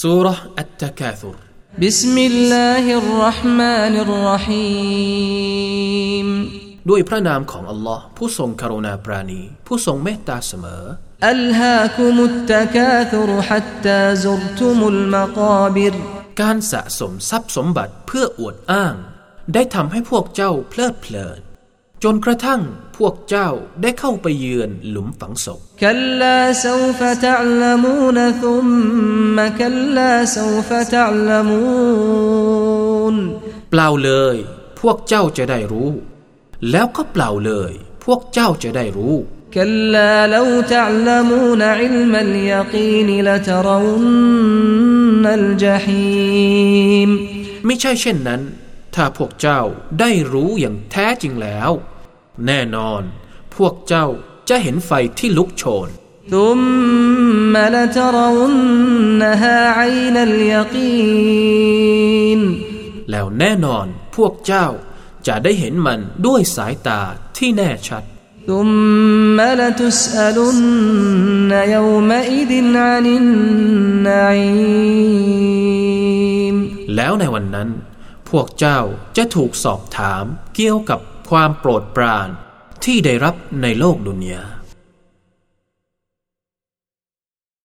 สุรอัตตะกาธุร بسم الله الرحمن الرحيم ด้วยพระนามของอัลลอฮ์ผู้ทรงกรุณาปราณี ผู้ทรงเมตตาเสมอ ألهاكم التكاثر حتى زرتم المقابر การสะสมทรัพย์สมบัติเพื่ออวดอ้าง ได้ทำให้พวกเจ้าเพลิดเพลิน จนกระทั่งพวกเจ้าได้เข้าไปเยือนหลุมฝังศพ كلا سوف تعلمون ثم كلا سوف تعلمون เปล่าเลย พวกเจ้าจะได้รู้ แล้วก็เปล่าเลย พวกเจ้าจะได้รู้ كلا لو تعلمون علم اليقين لترون الجحيم ไม่ใช่เช่นนั้น ถ้าพวกเจ้าได้รู้อย่างแท้จริงแล้ว แน่นอน พวกเจ้าจะเห็นไฟที่ลุกโชน ثم لترونها عين اليقين แล้วแน่นอนพวกเจ้าจะได้เห็นมันด้วยสายตาที่แน่ชัด ثم لتسألن يومئذ عن النعيم แล้วในวันนั้น พวกเจ้าจะถูกสอบถามเกี่ยวกับความโปรดปรานที่ได้รับในโลกดุนยา